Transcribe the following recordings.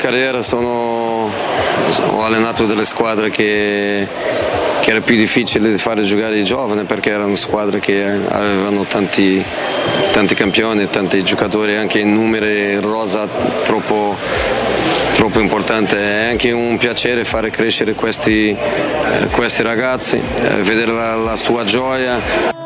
carriera sono, ho allenato delle squadre che, che era più difficile di fare giocare i giovani perché erano squadre che avevano tanti, tanti campioni, tanti giocatori anche in numeri rosa troppo, troppo importante. È anche un piacere fare crescere questi, questi ragazzi, eh, vedere la, la sua gioia.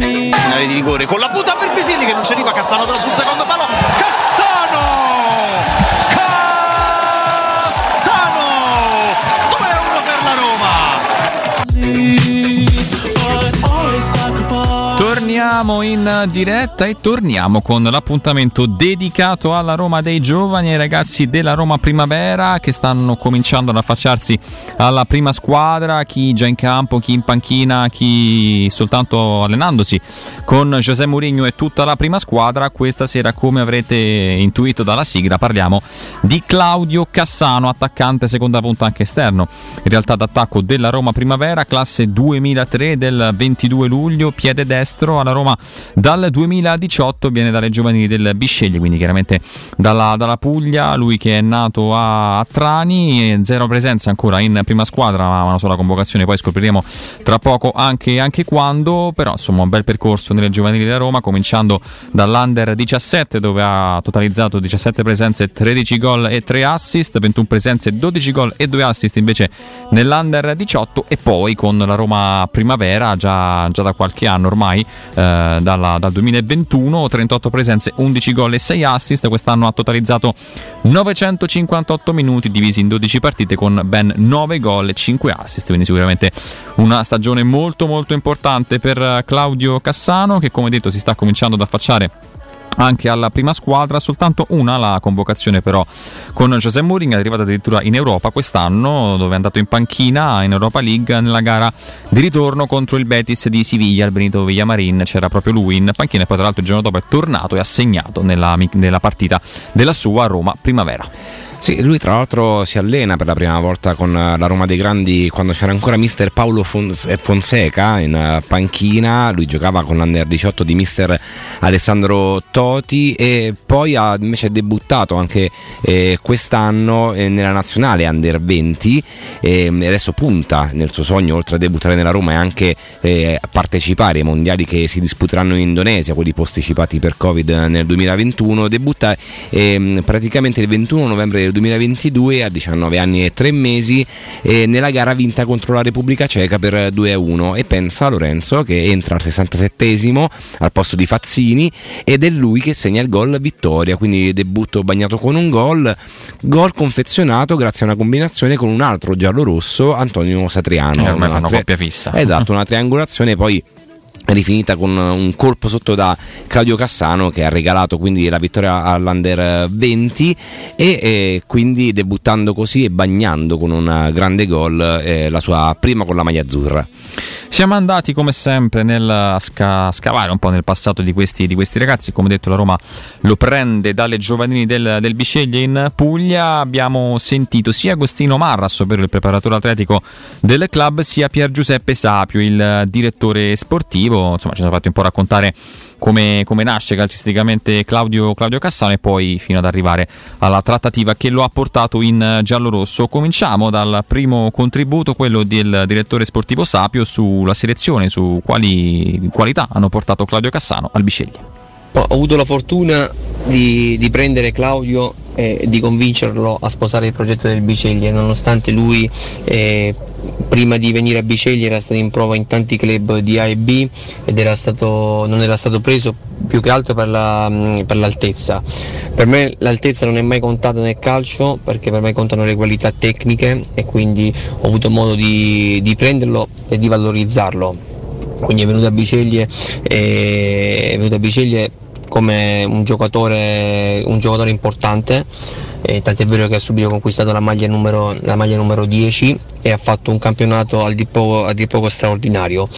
Finale di rigore con la punta per Pisilli che non ci arriva Cassano però sul secondo palo Torniamo in diretta e torniamo con l'appuntamento dedicato alla Roma dei giovani, ai ragazzi della Roma Primavera che stanno cominciando ad affacciarsi alla prima squadra, chi già in campo, chi in panchina, chi soltanto allenandosi con José Mourinho e tutta la prima squadra. Questa sera, come avrete intuito dalla sigla, parliamo di Claudio Cassano, attaccante seconda punta anche esterno. In realtà d'attacco della Roma Primavera, classe 2003 del 22 luglio, piede destro alla Roma dal 2018, viene dalle giovanili del Bisceglie, quindi chiaramente dalla, dalla Puglia, lui che è nato a, a Trani, zero presenza ancora in prima squadra, ma una sola convocazione, poi scopriremo tra poco anche, anche quando, però insomma un bel percorso nelle giovanili della Roma, cominciando dall'Under 17 dove ha totalizzato 17 presenze, 13 gol e 3 assist, 21 presenze, 12 gol e 2 assist invece nell'Under 18 e poi con la Roma Primavera già, già da qualche anno ormai eh, dalla, dal 2021, 38 presenze, 11 gol e 6 assist, quest'anno ha totalizzato 958 minuti divisi in 12 partite con ben 9 gol e 5 assist, quindi sicuramente una stagione molto molto importante per Claudio Cassano che come detto si sta cominciando ad affacciare anche alla prima squadra, soltanto una la convocazione però con José Mourinho è arrivata addirittura in Europa quest'anno dove è andato in panchina in Europa League nella gara di ritorno contro il Betis di Siviglia, il Benito Villamarin, c'era proprio lui in panchina e poi tra l'altro il giorno dopo è tornato e ha segnato nella, nella partita della sua Roma Primavera. Sì, lui tra l'altro si allena per la prima volta con la Roma dei Grandi quando c'era ancora mister Paolo Fonseca in panchina, lui giocava con l'Under 18 di mister Alessandro Toti e poi ha invece debuttato anche eh, quest'anno eh, nella nazionale Under 20 eh, e adesso punta nel suo sogno oltre a debuttare nella Roma e anche eh, partecipare ai mondiali che si disputeranno in Indonesia, quelli posticipati per Covid nel 2021, debutta ehm, praticamente il 21 novembre del 2022 a 19 anni e 3 mesi eh, nella gara vinta contro la Repubblica Ceca per 2-1 e pensa Lorenzo che entra al 67esimo al posto di Fazzini ed è lui che segna il gol vittoria, quindi debutto bagnato con un gol, gol confezionato grazie a una combinazione con un altro giallo-rosso Antonio Satriano. Eh, ormai fanno tri- coppia fissa. Esatto, una triangolazione poi rifinita con un colpo sotto da Claudio Cassano che ha regalato quindi la vittoria all'Under 20 e, e quindi debuttando così e bagnando con un grande gol eh, la sua prima con la maglia azzurra. Siamo andati come sempre nel sca- scavare un po' nel passato di questi, di questi, ragazzi, come detto la Roma lo prende dalle giovanili del, del Bisceglie in Puglia, abbiamo sentito sia Agostino Marras, ovvero il preparatore atletico del club, sia Pier Giuseppe Sapio, il direttore sportivo, insomma ci sono fatti un po' raccontare come, come nasce calcisticamente Claudio, Claudio Cassano e poi fino ad arrivare alla trattativa che lo ha portato in giallo-rosso. Cominciamo dal primo contributo, quello del direttore sportivo Sapio sulla selezione, su quali qualità hanno portato Claudio Cassano al Bisceglie. Ho avuto la fortuna di, di prendere Claudio e di convincerlo a sposare il progetto del Biceglie, nonostante lui eh, prima di venire a Biceglie era stato in prova in tanti club di A e B ed era stato, non era stato preso più che altro per, la, per, l'altezza. Per me l'altezza non è mai contata nel calcio perché per me contano le qualità tecniche e quindi ho avuto modo di, di prenderlo e di valorizzarlo. Quindi è venuto a Biceglie, è venuto a Biceglie come un giocatore, un giocatore importante, eh, tant'è vero che ha subito conquistato la maglia, numero, la maglia numero 10 e ha fatto un campionato al di poco, al di poco straordinario.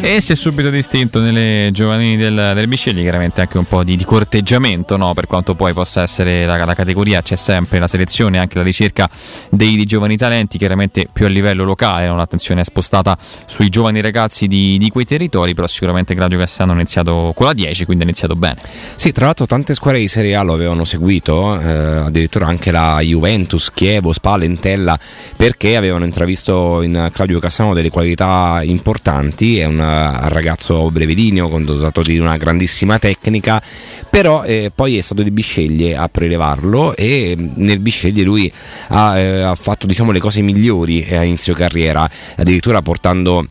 E si è subito distinto nelle giovanili del, del Biscegli, chiaramente anche un po' di, di corteggiamento, no? per quanto poi possa essere la, la, categoria, c'è sempre la selezione, anche la ricerca dei, dei giovani talenti, chiaramente più a livello locale, no? l'attenzione è spostata sui giovani ragazzi di, di, quei territori, però sicuramente Claudio Cassano ha iniziato con la 10, quindi ha iniziato bene. Sì, tra l'altro tante squadre di Serie A lo avevano seguito, eh, addirittura anche la Juventus, Chievo, Spal, Entella, perché avevano intravisto in Claudio Cassano delle qualità importanti, è un ragazzo brevedineo, dotato di una grandissima tecnica, però eh, poi è stato di Bisceglie a prelevarlo e nel Bisceglie lui ha, eh, ha fatto diciamo, le cose migliori a inizio carriera, addirittura portando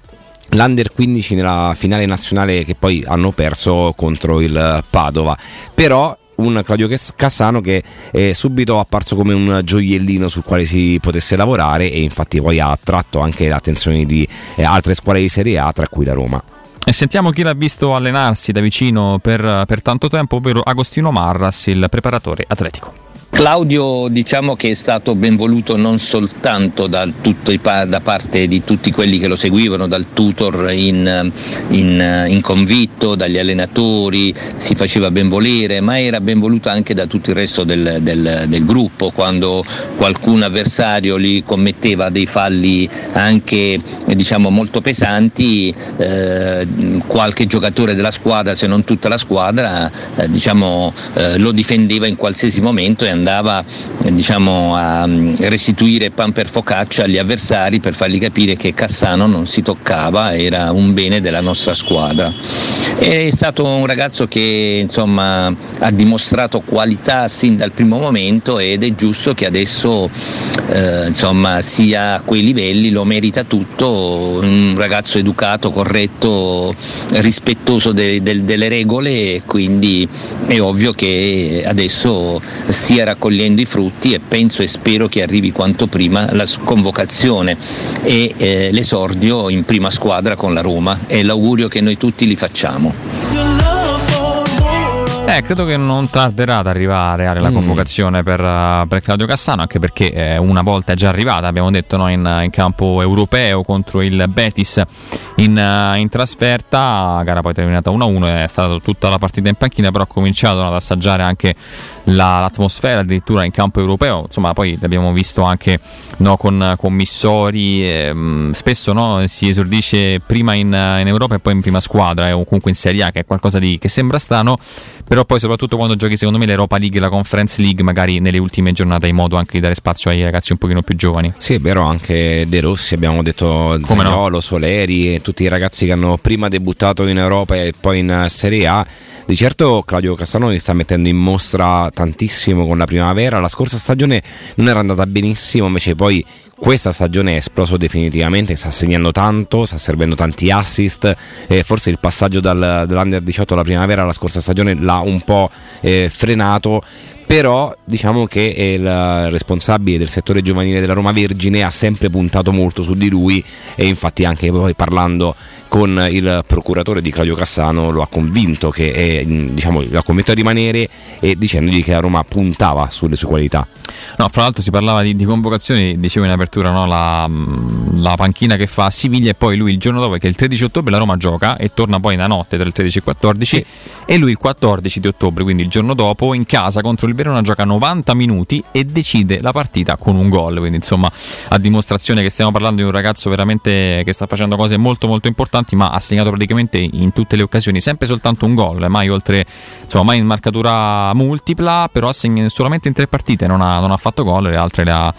l'Under 15 nella finale nazionale che poi hanno perso contro il Padova. Però un Claudio Cassano che è subito apparso come un gioiellino sul quale si potesse lavorare e infatti poi ha attratto anche l'attenzione di eh, altre squadre di Serie A, tra cui la Roma. E sentiamo chi l'ha visto allenarsi da vicino per, per tanto tempo, ovvero Agostino Marras, il preparatore atletico. Claudio diciamo che è stato ben voluto non soltanto da, da, parte di tutti quelli che lo seguivano, dal tutor in, in, in, convitto, dagli allenatori, si faceva ben volere, ma era ben voluto anche da tutto il resto del, del, del gruppo, quando qualcun avversario gli commetteva dei falli anche diciamo, molto pesanti, eh, qualche giocatore della squadra, se non tutta la squadra, eh, diciamo, eh, lo difendeva in qualsiasi momento e andava andava diciamo, a mm, restituire pan per focaccia agli avversari per fargli capire che Cassano non si toccava, era un bene della nostra squadra. È stato un ragazzo che insomma, ha dimostrato qualità sin dal primo momento ed è giusto che adesso eh, insomma, sia a quei livelli, lo merita tutto, un ragazzo educato, corretto, rispettoso de- de- delle regole e quindi è ovvio che adesso stia raccogliendo i frutti e penso e spero che arrivi quanto prima la convocazione e eh, l'esordio in prima squadra con la Roma. È l'augurio che noi tutti li facciamo. Eh, credo che non tarderà ad arrivare la mm. convocazione per, uh, per, Claudio Cassano, anche perché eh, una volta è già arrivata, abbiamo detto no, in, in, campo europeo contro il Betis in, uh, in trasferta, gara poi terminata 1-1, è stata tutta la partita in panchina, però ha cominciato no, ad assaggiare anche la, l'atmosfera addirittura in campo europeo, insomma poi l'abbiamo visto anche no, con, con Missori, eh, spesso si esordisce prima in, in, Europa e poi in prima squadra eh, o comunque in Serie A, che è qualcosa di, che sembra strano però poi soprattutto quando giochi secondo me l'Europa League e la Conference League magari nelle ultime giornate hai modo anche di dare spazio ai ragazzi un pochino più giovani. Sì è vero anche De Rossi abbiamo detto Zagnolo, no? Soleri tutti i ragazzi che hanno prima debuttato in Europa e poi in Serie A. Di certo Claudio Castanoni sta mettendo in mostra tantissimo con la primavera. La scorsa stagione non era andata benissimo invece poi questa stagione è esploso definitivamente, sta segnando tanto, sta servendo tanti assist, forse il passaggio dal, dall'Under 18 alla primavera la scorsa stagione l'ha un po' eh, frenato, però diciamo che il responsabile del settore giovanile della Roma Vergine ha sempre puntato molto su di lui e infatti anche poi parlando con il procuratore di Claudio Cassano lo ha convinto che è, diciamo, lo ha convinto a rimanere e dicendogli che la Roma puntava sulle sue qualità. No, fra l'altro si parlava di, di convocazioni, dicevo in apertura no? la, la, panchina che fa a Siviglia e poi lui il giorno dopo che è il 13 ottobre la Roma gioca e torna poi la notte tra il 13 e il 14 sì. e lui il 14 di ottobre, quindi il giorno dopo in casa contro il Verona gioca 90 minuti e decide la partita con un gol, quindi insomma a dimostrazione che stiamo parlando di un ragazzo veramente che sta facendo cose molto molto importanti ma ha segnato praticamente in tutte le occasioni sempre soltanto un gol, mai oltre insomma mai in marcatura multipla, però ha segnato solamente in tre partite, non ha, non ha fatto gol, le altre le ha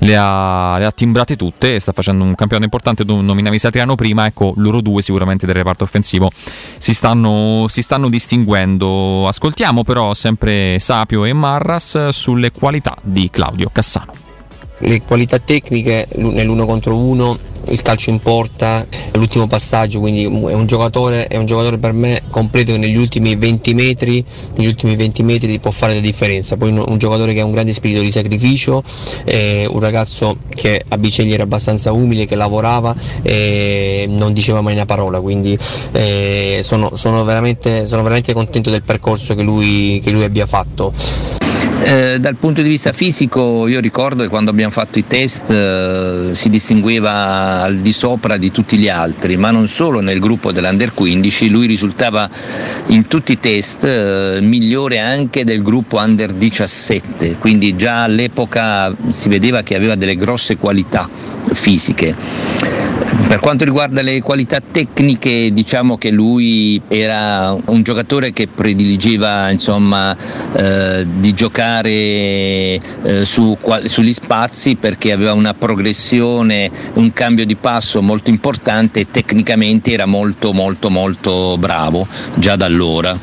le ha, le ha, timbrate tutte sta facendo un campionato importante. Tu nominavi Satriano prima, ecco, loro due sicuramente del reparto offensivo si stanno, si stanno distinguendo. Ascoltiamo però sempre Sapio e Marras sulle qualità di Claudio Cassano. Le qualità tecniche nell'uno contro uno il calcio in porta, l'ultimo passaggio, quindi è un giocatore, è un giocatore per me completo che negli ultimi 20 metri, negli ultimi 20 metri può fare la differenza. Poi un, un giocatore che ha un grande spirito di sacrificio, eh, un ragazzo che a Bicegli era abbastanza umile, che lavorava e non diceva mai una parola, quindi eh, sono, sono, veramente, sono, veramente, contento del percorso che lui, che lui abbia fatto. Eh, dal punto di vista fisico io ricordo che quando abbiamo fatto i test eh, si distingueva al di sopra di tutti gli altri, ma non solo nel gruppo dell'Under 15, lui risultava in tutti i test eh, migliore anche del gruppo Under 17, quindi già all'epoca si vedeva che aveva delle grosse qualità fisiche. Per quanto riguarda le qualità tecniche, diciamo che lui era un giocatore che prediligeva insomma, eh, di giocare eh, su, sugli spazi perché aveva una progressione, un cambio di passo molto importante e tecnicamente era molto molto molto bravo già da allora.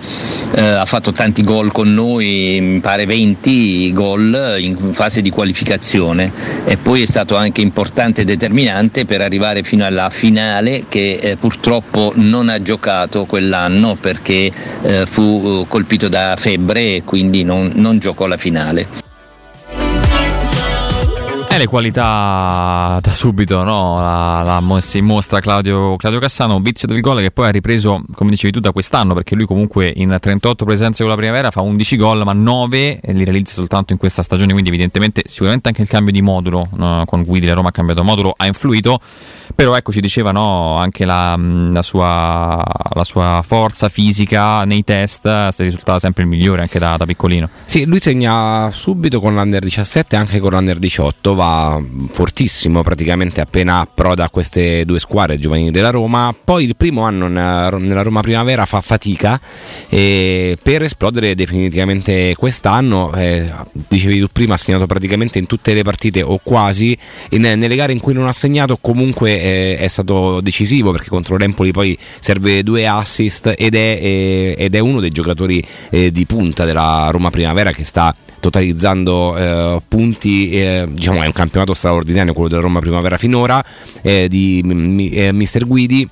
Eh, ha fatto tanti gol con noi, mi pare 20 gol in fase di qualificazione e poi è stato anche importante e determinante per arrivare fino alla finale che eh, purtroppo non ha giocato quell'anno perché eh, fu eh, colpito da febbre e quindi non, non giocò la finale. E le qualità da subito, no? La, la si mostra Claudio, Claudio, Cassano, un vizio del gol che poi ha ripreso, come dicevi tu, da quest'anno, perché lui comunque in 38 presenze con la primavera fa 11 gol, ma 9 li realizza soltanto in questa stagione, quindi evidentemente sicuramente anche il cambio di modulo no? con Guidi, la Roma ha cambiato modulo, ha influito, però ecco ci diceva no? anche la, la, sua, la, sua, forza fisica nei test si risultava sempre il migliore anche da, da piccolino. Sì, lui segna subito con l'Under 17 e anche con l'Under 18, va fortissimo praticamente appena approda queste due squadre giovanili della Roma, poi il primo anno nella Roma Primavera fa fatica per esplodere definitivamente quest'anno, eh, dicevi tu prima ha segnato praticamente in tutte le partite o quasi, in, nelle gare in cui non ha segnato comunque eh, è stato decisivo perché contro l'Empoli poi serve due assist ed è, eh, ed è uno dei giocatori eh, di punta della Roma Primavera che sta totalizzando eh, punti, eh, diciamo è un campionato straordinario quello della Roma Primavera finora, eh, di m- Mister Guidi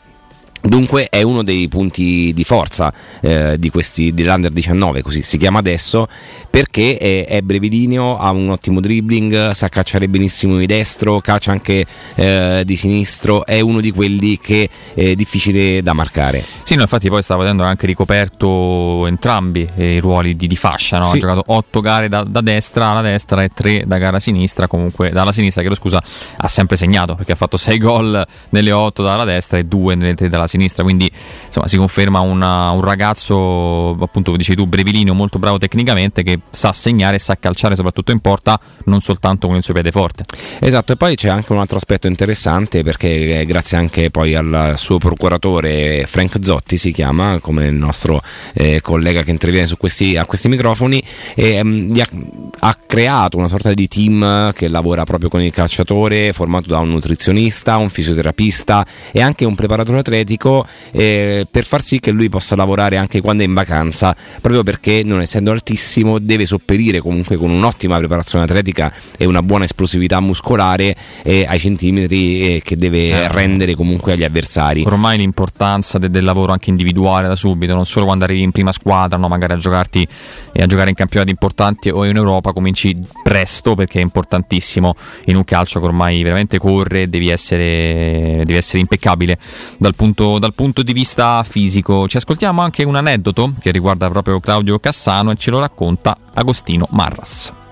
Dunque è uno dei punti di forza eh, di questi, dell'Under 19, così si chiama adesso, perché è, è, brevilineo, ha un ottimo dribbling, sa cacciare benissimo di destro, caccia anche eh, di sinistro, è uno di quelli che è difficile da marcare. Sì, no, infatti poi stava vedendo anche ricoperto entrambi i ruoli di, di fascia, no? sì. ha giocato 8 gare da, da, destra alla destra e 3 da gara sinistra, comunque dalla sinistra, che lo scusa, ha sempre segnato perché ha fatto 6 gol nelle 8 dalla destra e 2 nelle 3 dalla sinistra sinistra, quindi insomma, si conferma una, un ragazzo, appunto come dicevi tu, brevilineo, molto bravo tecnicamente, che sa segnare e sa calciare soprattutto in porta, non soltanto con il suo piede forte. Esatto, e poi c'è anche un altro aspetto interessante perché eh, grazie anche poi al suo procuratore Frank Zotti si chiama, come il nostro eh, collega che interviene questi, a questi microfoni, e, um, ha, ha creato una sorta di team che lavora proprio con il calciatore, formato da un nutrizionista, un fisioterapista e anche un preparatore atletico fisico eh, per far sì che lui possa lavorare anche quando è in vacanza, proprio perché non essendo altissimo deve sopperire comunque con un'ottima preparazione atletica e una buona esplosività muscolare eh, ai centimetri eh, che deve eh. rendere comunque agli avversari. Ormai l'importanza de- del lavoro anche individuale da subito, non solo quando arrivi in prima squadra, no? magari a giocarti e a giocare in campionati importanti o in Europa, cominci presto perché è importantissimo in un calcio che ormai veramente corre, devi essere, devi essere impeccabile dal punto dal punto di vista fisico. Ci ascoltiamo anche un aneddoto che riguarda proprio Claudio Cassano e ce lo racconta Agostino Marras.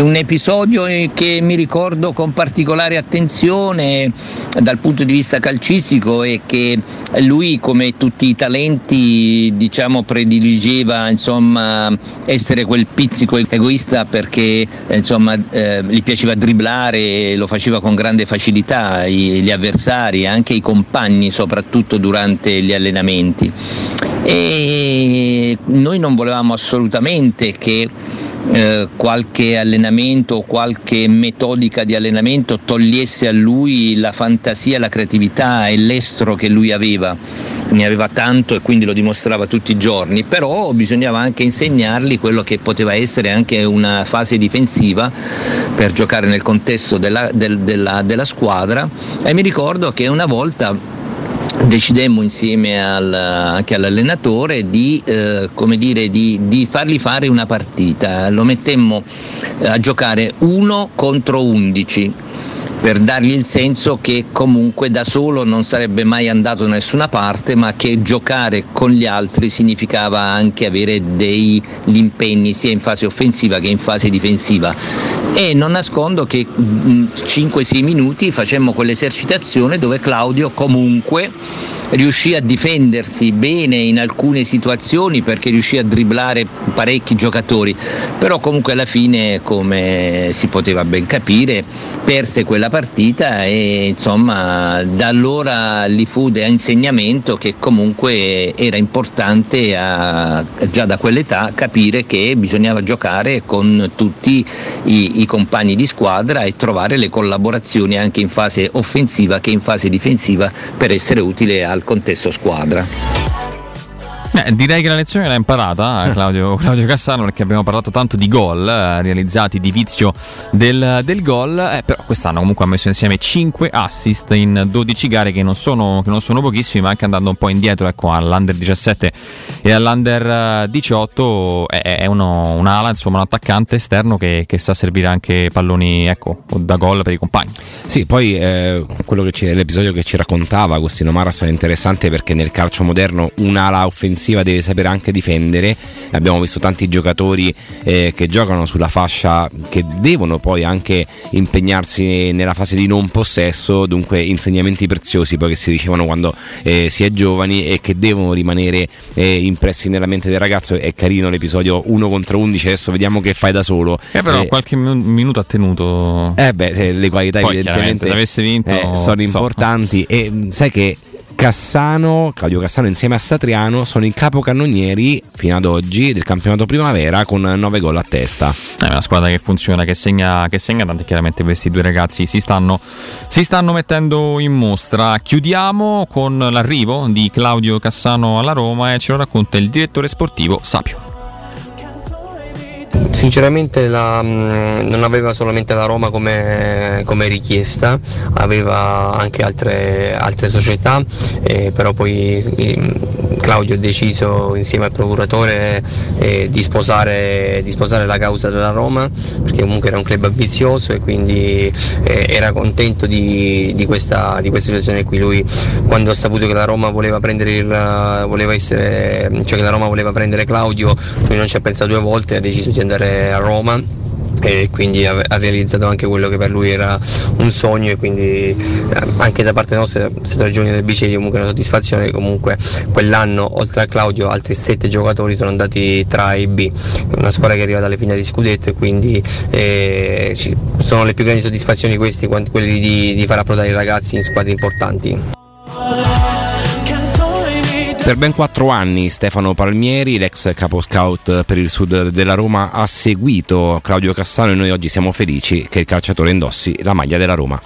Un episodio che mi ricordo con particolare attenzione dal punto di vista calcistico è che lui come tutti i talenti diciamo prediligeva insomma, essere quel pizzico egoista perché insomma, eh, gli piaceva dribblare lo faceva con grande facilità gli avversari, anche i compagni soprattutto durante gli allenamenti. E noi non volevamo assolutamente che eh, qualche allenamento o qualche metodica di allenamento togliesse a lui la fantasia, la creatività e l'estro che lui aveva. Ne aveva tanto e quindi lo dimostrava tutti i giorni, però bisognava anche insegnargli quello che poteva essere anche una fase difensiva per giocare nel contesto della, del, della, della squadra e mi ricordo che una volta decidemmo insieme al, anche all'allenatore di, eh, dire, di, di, fargli fare una partita, lo mettemmo eh, a giocare 1 contro 11 per dargli il senso che comunque da solo non sarebbe mai andato da nessuna parte, ma che giocare con gli altri significava anche avere degli impegni sia in fase offensiva che in fase difensiva. E non nascondo che 5-6 minuti facemmo quell'esercitazione dove Claudio comunque riuscì a difendersi bene in alcune situazioni perché riuscì a dribblare parecchi giocatori, però comunque alla fine come si poteva ben capire perse quella partita e insomma da allora gli fu da insegnamento che comunque era importante a, già da quell'età capire che bisognava giocare con tutti i, i compagni di squadra e trovare le collaborazioni anche in fase offensiva che in fase difensiva per essere utile al contesto squadra. Eh, direi che la lezione l'ha imparata eh, Claudio, Claudio, Cassano perché abbiamo parlato tanto di gol eh, realizzati di vizio del, del gol, eh, però quest'anno comunque ha messo insieme 5 assist in 12 gare che non sono, che non sono pochissimi, ma anche andando un po' indietro ecco, all'Under 17 e all'Under 18 è, è uno, un'ala, insomma un attaccante esterno che, che, sa servire anche palloni ecco, da gol per i compagni. Sì, poi eh, quello che ci, l'episodio che ci raccontava Agostino Maras è interessante perché nel calcio moderno un'ala offensiva offensiva deve sapere anche difendere. Abbiamo visto tanti giocatori eh, che giocano sulla fascia che devono poi anche impegnarsi nella fase di non possesso, dunque insegnamenti preziosi poi che si ricevono quando eh, si è giovani e che devono rimanere eh, impressi nella mente del ragazzo. È carino l'episodio 1 contro 11, adesso vediamo che fai da solo. Eh però eh, qualche minuto ha tenuto. Eh beh, le qualità poi, evidentemente se avesse vinto, eh, sono importanti so. e sai che Cassano, Claudio Cassano insieme a Satriano sono i capocannonieri fino ad oggi del campionato primavera con 9 gol a testa. È una squadra che funziona, che segna, che segna tanto chiaramente questi due ragazzi si stanno, si stanno mettendo in mostra. Chiudiamo con l'arrivo di Claudio Cassano alla Roma e ce lo racconta il direttore sportivo Sapio. Sinceramente la, mm, non aveva solamente la Roma come, come richiesta, aveva anche altre, altre società, eh, però poi eh, Claudio ha deciso insieme al procuratore eh, di, sposare, di, sposare, la causa della Roma, perché comunque era un club ambizioso e quindi eh, era contento di, di, questa, di, questa, situazione qui. Lui quando ha saputo che la Roma voleva prendere, il, voleva essere, cioè che la Roma voleva prendere Claudio, lui non ci ha pensato due volte, ha deciso di andare a Roma e quindi ha, realizzato anche quello che per lui era un sogno e quindi eh, anche da parte nostra sette ragioni del Bicegli comunque una soddisfazione comunque quell'anno oltre a Claudio altri sette giocatori sono andati tra e B. Una squadra che arriva dalle finali di scudetto e quindi eh, sono le più grandi soddisfazioni queste quelle di, di far approdare i ragazzi in squadre importanti per ben quattro anni Stefano Palmieri, l'ex capo scout per il sud della Roma, ha seguito Claudio Cassano e noi oggi siamo felici che il calciatore indossi la maglia della Roma.